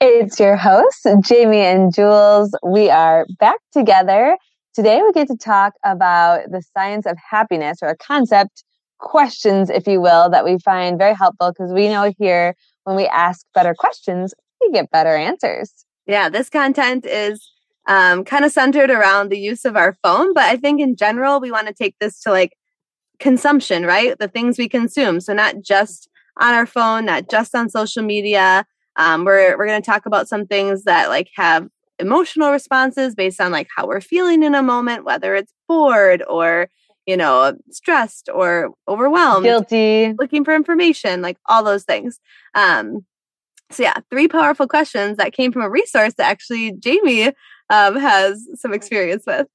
It's your hosts, Jamie and Jules. We are back together. Today we get to talk about the science of happiness or a concept, questions, if you will, that we find very helpful because we know here when we ask better questions, we get better answers. Yeah, this content is um, kind of centered around the use of our phone, but I think in general, we want to take this to like consumption, right? The things we consume. So not just on our phone, not just on social media, um, we're we're going to talk about some things that like have emotional responses based on like how we're feeling in a moment, whether it's bored or you know stressed or overwhelmed, guilty, looking for information, like all those things. Um, so yeah, three powerful questions that came from a resource that actually Jamie um, has some experience with.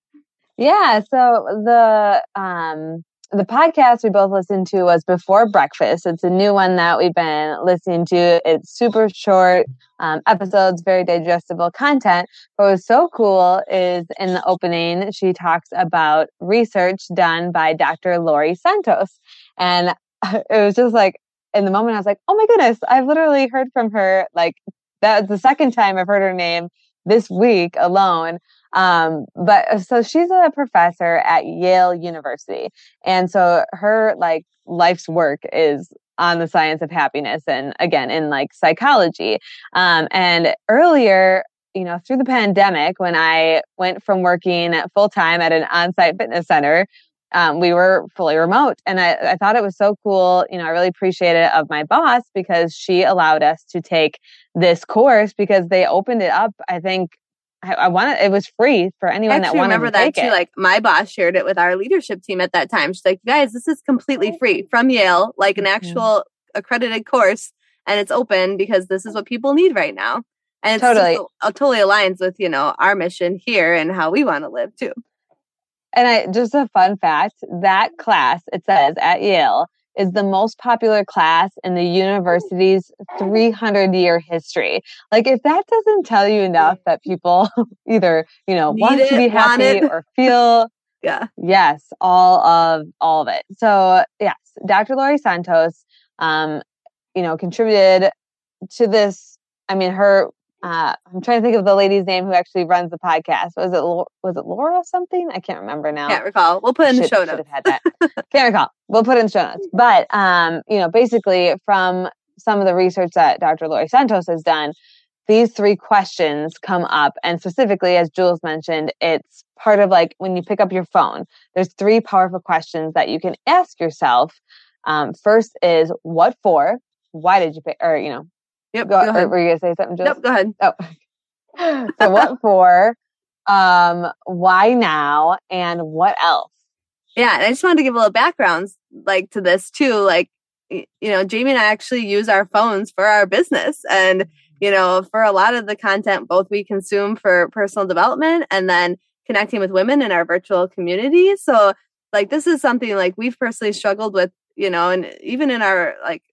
Yeah. So the um, the podcast we both listened to was Before Breakfast. It's a new one that we've been listening to. It's super short um, episodes, very digestible content. But what's so cool is in the opening, she talks about research done by Dr. Laurie Santos. And it was just like, in the moment, I was like, oh my goodness, I've literally heard from her. Like, that was the second time I've heard her name this week alone. Um, but uh, so she's a professor at Yale University. And so her like life's work is on the science of happiness and again in like psychology. Um, and earlier, you know, through the pandemic, when I went from working full time at an on site fitness center, um, we were fully remote. And I, I thought it was so cool. You know, I really appreciated it of my boss because she allowed us to take this course because they opened it up, I think, I, I wanted it was free for anyone that wanted remember to that take too. it. Like my boss shared it with our leadership team at that time. She's like, guys, this is completely free from Yale, like an mm-hmm. actual accredited course, and it's open because this is what people need right now. And it's Totally. it totally aligns with you know our mission here and how we want to live too. And I just a fun fact that class it says at Yale is the most popular class in the university's 300 year history. Like if that doesn't tell you enough that people either, you know, Need want to be happy or feel Yeah. Yes, all of all of it. So yes, Dr. Laurie Santos, um, you know, contributed to this. I mean, her. Uh, I'm trying to think of the lady's name who actually runs the podcast. Was it was it Laura something? I can't remember now. Can't recall. We'll put it in the Should- show should notes. have had that. Can't recall. We'll put it in the show notes. But um, you know, basically from some of the research that Dr. Laurie Santos has done, these three questions come up, and specifically, as Jules mentioned, it's part of like when you pick up your phone. There's three powerful questions that you can ask yourself. Um, first is what for? Why did you pick? Or you know, Yep. go, Go, ahead. were you gonna say something, Jules? Nope. Go ahead. Oh. so what for? Um, why now? And what else? Yeah, and I just wanted to give a little background like to this too. Like, you know, Jamie and I actually use our phones for our business, and you know, for a lot of the content, both we consume for personal development and then connecting with women in our virtual community. So, like, this is something like we've personally struggled with, you know, and even in our like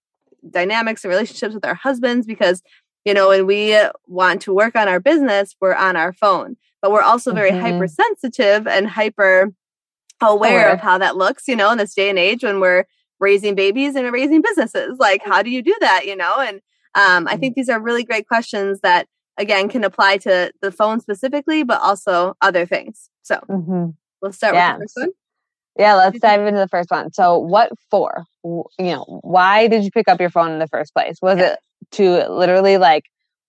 dynamics and relationships with our husbands, because you know, when we want to work on our business, we're on our phone, but we're also very Mhm. hypersensitive and hyper aware Aware. of how that looks, you know, in this day and age when we're raising babies and raising businesses. Like, how do you do that, you know? And um, I think these are really great questions that, again, can apply to the phone specifically, but also other things. So hmm we'll start Yeah. with the first one. Yeah, let's dive into the first one. So, what for? You know, why did you pick up your phone in the first place? Was Yeah. it to literally like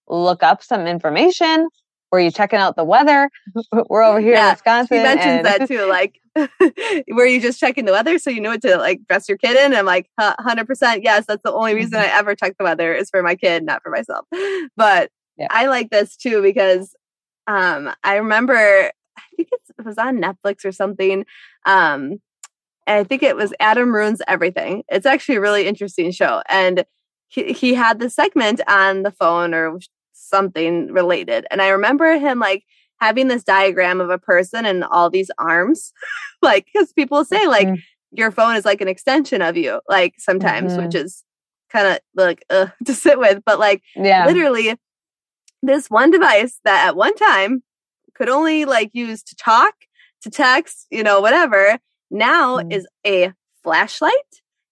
look up some information? Were you checking out the weather? We're over here in Yeah, Wisconsin. She mentions and- that too. Like, were you just checking the weather so you knew what to like dress your kid in? I'm like, "Huh, 100% yes. That's the only reason Mm-hmm. I ever check the weather is for my kid, not for myself. But Yeah. I like this too because um, I remember, I think it's, it was on Netflix or something. Um, and I think it was Adam Ruins Everything. It's actually a really interesting show. And he, he had the segment on the phone or something related. And I remember him like having this diagram of a person and all these arms, like, because people say, like, mm-hmm. your phone is like an extension of you, like, sometimes, mm-hmm. which is kind of like uh, to sit with. But, like, yeah. literally, this one device that at one time could only like use to talk, to text, you know, whatever, now mm-hmm. is a flashlight,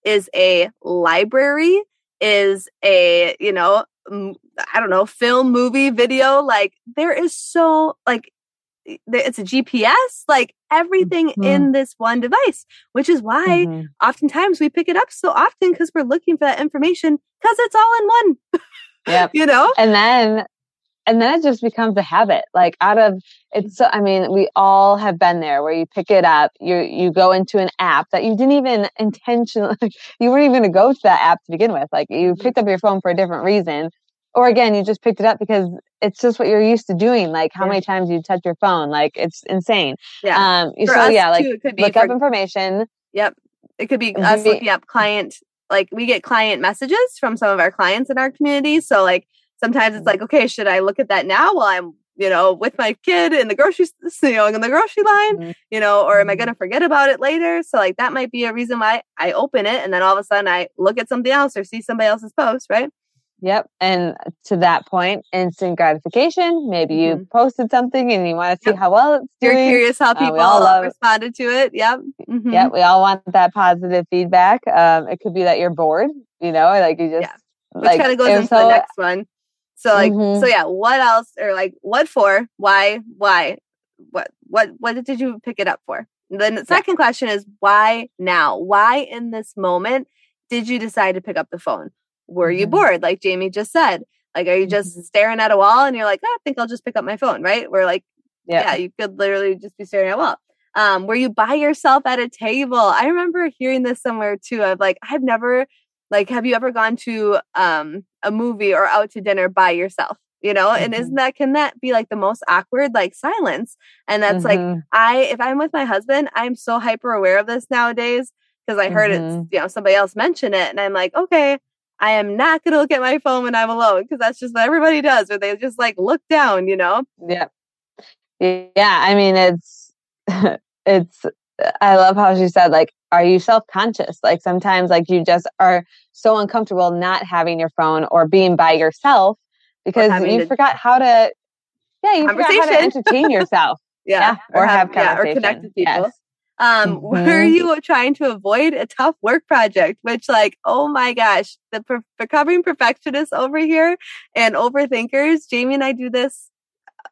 is a library, is a, you know, I don't know, film, movie, video. Like there is so like it's a GPS, like everything mm-hmm. in this one device, which is why mm-hmm. oftentimes we pick it up so often because we're looking for that information because it's all in one. Yeah. you know? And then and then it just becomes a habit like out of it's so i mean we all have been there where you pick it up you you go into an app that you didn't even intentionally you weren't even going to go to that app to begin with like you mm-hmm. picked up your phone for a different reason or again you just picked it up because it's just what you're used to doing like how yeah. many times you touch your phone like it's insane yeah um for so yeah like look for, up information yep it could be us looking up client like we get client messages from some of our clients in our community so like sometimes it's like, okay, should I look at that now while I'm, you know, with my kid in the grocery, you know, in the grocery line, mm-hmm. you know, or am I mm-hmm. going to forget about it later? So like that might be a reason why I open it and then all of a sudden I look at something else or see somebody else's post, right? Yep. And to that point, instant gratification. Maybe you mm-hmm. posted something and you want to see yep. how well it's doing. You're curious how people uh, all responded to it. Yep. Mm-hmm. Yep. We all want that positive feedback. Um, it could be that you're bored, you know, like you just. Yeah. Which like, kind of goes into so, the next one. So like mm-hmm. so yeah, what else or like what for? Why? Why? What what what did you pick it up for? And then the second yeah. question is why now? Why in this moment did you decide to pick up the phone? Were mm-hmm. you bored like Jamie just said? Like are you just mm-hmm. staring at a wall and you're like, oh, I think I'll just pick up my phone, right? We're like yeah. yeah, you could literally just be staring at a wall. Um, were you by yourself at a table? I remember hearing this somewhere too. Of like, I've never like, have you ever gone to um, a movie or out to dinner by yourself? You know, mm-hmm. and isn't that can that be like the most awkward like silence? And that's mm-hmm. like I if I'm with my husband, I'm so hyper aware of this nowadays because I heard mm-hmm. it, you know, somebody else mention it, and I'm like, okay, I am not going to look at my phone when I'm alone because that's just what everybody does, or they just like look down, you know? Yeah. Yeah. I mean, it's, it's, I love how she said, like, are you self-conscious? Like sometimes like you just are so uncomfortable not having your phone or being by yourself because you forgot how to yeah you forgot how to entertain yourself. Yeah, yeah, or, or have, have yeah, or connect with people. Yes. um mm-hmm. were you trying to avoid? A tough work project which like oh my gosh the recovering perfectionists over here and overthinkers. Jamie and i do this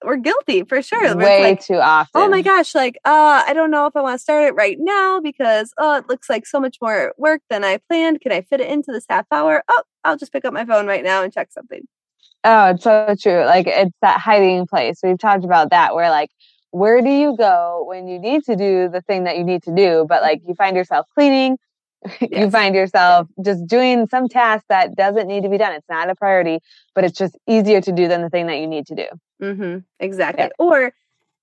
we're guilty for sure. Way like, too often. Oh my gosh, like uh I don't know if I want to start it right now because oh it looks like so much more work than I planned. Can I fit it into this half hour? Oh, I'll just pick up my phone right now and check something. Oh, it's so true. Like it's that hiding place. We've talked about that where like where do you go when you need to do the thing that you need to do, but like you find yourself cleaning, yes. you find yourself just doing some task that doesn't need to be done. It's not a priority, but it's just easier to do than the thing that you need to do. Mm-hmm. Exactly. Yeah. Or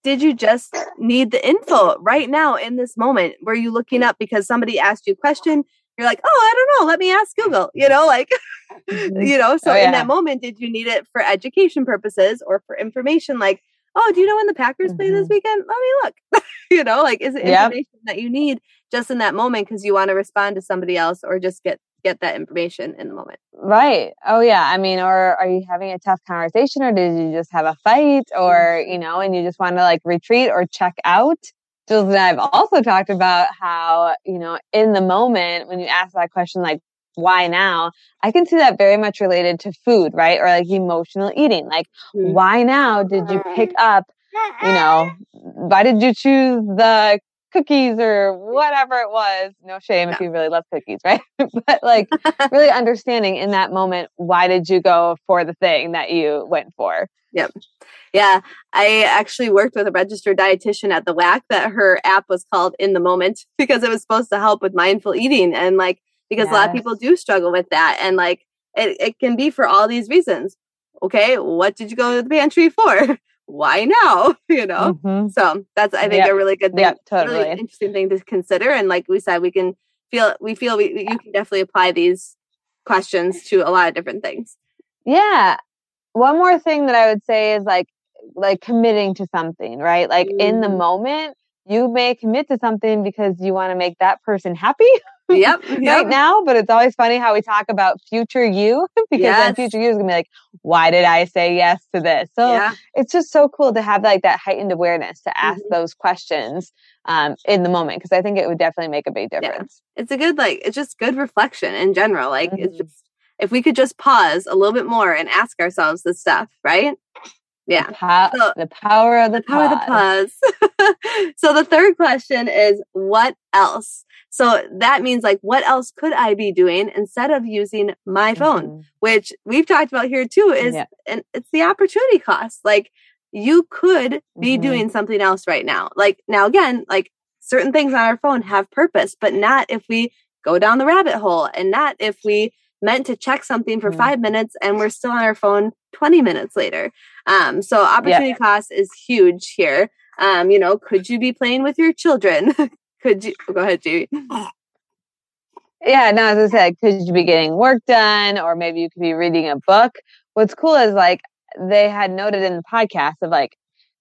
did you just need the info right now in this moment? Were you looking up because somebody asked you a question? You're like, oh, I don't know. Let me ask Google. You know, like, you know. So oh, yeah. in that moment, did you need it for education purposes or for information? Like, oh, do you know when the Packers mm-hmm. play this mm-hmm. weekend? Let me look. you know, like, is it information yep. that you need just in that moment because you want to respond to somebody else or just get get that information in the moment. Right. Oh yeah. I mean, or are you having a tough conversation or did you just have a fight or, mm-hmm. you know, and you just want to like retreat or check out? Jules and I have also talked about how, you know, in the moment when you ask that question, like, why now? I can see that very much related to food, right? Or like emotional eating. Like, mm-hmm. why now did you pick up, you know, why did you choose the cookies or whatever it was. No shame if you really love cookies, right? but like really understanding in that moment, why did you go for the thing that you went for? Yep. Yeah. I actually worked with a registered dietitian at the WAC that her app was called In the Moment because it was supposed to help with mindful eating. And like, because yes. a lot of people do struggle with that. And like, it, it can be for all these reasons. Okay. What did you go to the pantry for? Why now? You know? Mm-hmm. So that's I think yep. a really good thing, yep, totally. really interesting thing to consider. And like we said, we can feel we feel we, you can definitely apply these questions to a lot of different things. Yeah. One more thing that I would say is like like committing to something, right? Like mm. in the mm-hmm. moment, you may commit to something because you want to make that person happy. Yep, yep. right now, but it's always funny how we talk about future you because yes. then future you is gonna be like, why did I say yes to this? So yeah. it's just so cool to have like that heightened awareness to ask mm-hmm. those questions um, in the moment because I think it would definitely make a big difference. Yeah. It's a good like it's just good reflection in general. Like mm-hmm. it's just if we could just pause a little bit more and ask ourselves this stuff, right? Yeah. The, po- so, the power of the power pause. of the pause. so the third question is what else? So that means like what else could I be doing instead of using my phone, mm-hmm. which we've talked about here too is yeah. and it's the opportunity cost. Like you could be mm-hmm. doing something else right now. Like now again, like certain things on our phone have purpose, but not if we go down the rabbit hole and not if we meant to check something for mm-hmm. five minutes and we're still on our phone 20 minutes later. Um, so opportunity yeah. cost is huge here. Um, you know, could you be playing with your children? could you go ahead, Judy? Yeah, no, as I said, could you be getting work done or maybe you could be reading a book? What's cool is like they had noted in the podcast of like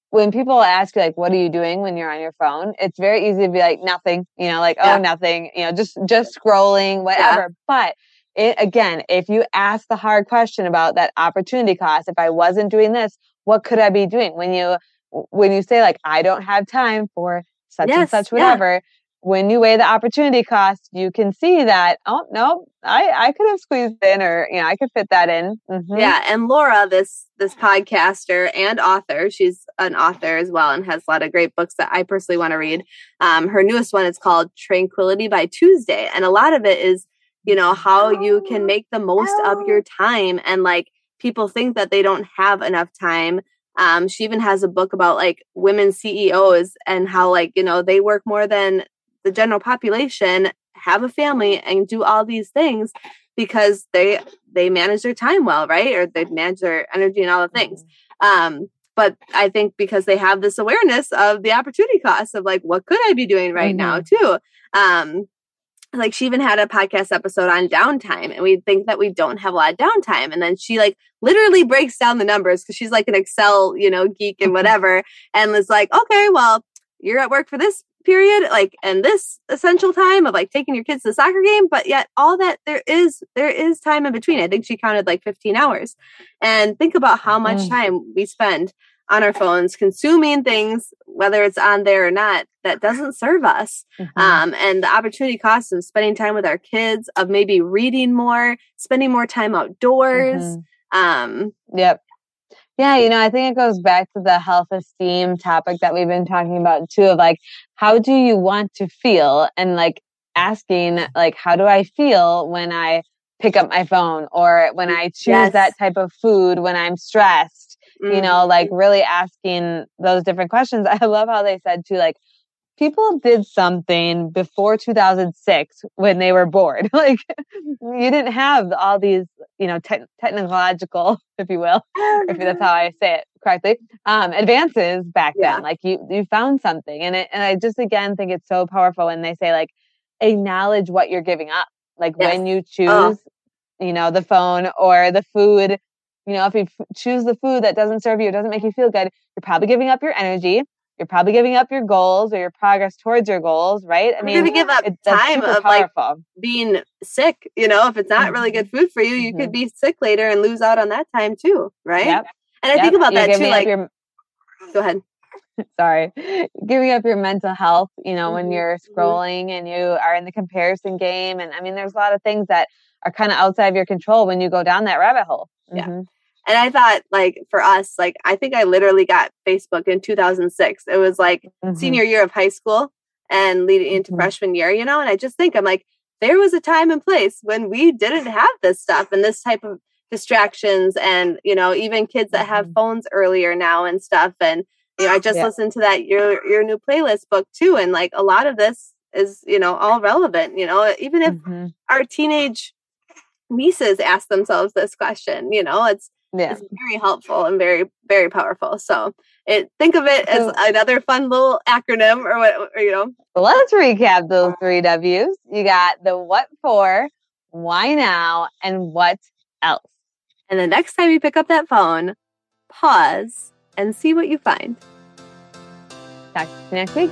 when people ask you like what are you doing when you're on your phone it's very easy to be like nothing you know like oh, yeah. oh nothing you know just just scrolling whatever yeah. but it, again, if you ask the hard question about that opportunity cost, if I wasn't doing this, what could I be doing? When you when you say like I don't have time for such yes, and such whatever, yeah. when you weigh the opportunity cost, you can see that oh no, I I could have squeezed in or you know I could fit that in. Mm-hmm. Yeah, and Laura, this this podcaster and author, she's an author as well and has a lot of great books that I personally want to read. Um, her newest one is called Tranquility by Tuesday, and a lot of it is you know, how you can make the most of your time. And like people think that they don't have enough time. Um, she even has a book about like women CEOs and how like, you know, they work more than the general population, have a family and do all these things because they they manage their time well, right? Or they manage their energy and all the things. Mm-hmm. Um, but I think because they have this awareness of the opportunity cost of like, what could I be doing right mm-hmm. now too? Um, like she even had a podcast episode on downtime and we think that we don't have a lot of downtime and then she like literally breaks down the numbers because she's like an excel you know geek and mm-hmm. whatever and was like okay well you're at work for this period like and this essential time of like taking your kids to the soccer game but yet all that there is there is time in between i think she counted like 15 hours and think about how much mm. time we spend on our phones consuming things whether it's on there or not that doesn't serve us mm-hmm. um, and the opportunity cost of spending time with our kids of maybe reading more spending more time outdoors mm-hmm. um, yep yeah you know i think it goes back to the health esteem topic that we've been talking about too of like how do you want to feel and like asking like how do i feel when i pick up my phone or when i choose yes. that type of food when i'm stressed mm-hmm. you know, like really asking those different questions. I love how they said too, like, people did something before 2006 when they were bored. like, you didn't have all these, you know, te- technological, if you will, if that's how I say it correctly, um, advances back yeah. then. Like, you you found something, and it, and I just again think it's so powerful when they say like, acknowledge what you're giving up. Like yes. when you oh. choose, oh. you know, the phone or the food you know, if you f- choose the food that doesn't serve you, it doesn't make you feel good, you're probably giving up your energy. You're probably giving up your goals or your progress towards your goals, right? I mean, you're gonna give up it, time of powerful. like being sick. You know, if it's not really good food for you, you mm-hmm. could be sick later and lose out on that time too, right? Yep. And I yep. think about you're that too. Like, your... go ahead. Sorry, giving up your mental health. You know, mm-hmm. when you're mm-hmm. scrolling and you are in the comparison game, and I mean, there's a lot of things that are kind of outside of your control when you go down that rabbit hole. Yeah. And I thought, like, for us, like, I think I literally got Facebook in 2006. It was like mm-hmm. senior year of high school and leading into mm-hmm. freshman year, you know? And I just think, I'm like, there was a time and place when we didn't have this stuff and this type of distractions and, you know, even kids that have mm-hmm. phones earlier now and stuff. And, you know, I just yeah. listened to that, your, your new playlist book too. And like a lot of this is, you know, all relevant, you know, even if mm-hmm. our teenage nieces ask themselves this question, you know, it's, yeah. is very helpful and very very powerful so it think of it as another fun little acronym or what or, you know let's recap those uh-huh. three w's you got the what for why now, and what else? And the next time you pick up that phone, pause and see what you find. Talk to you next week.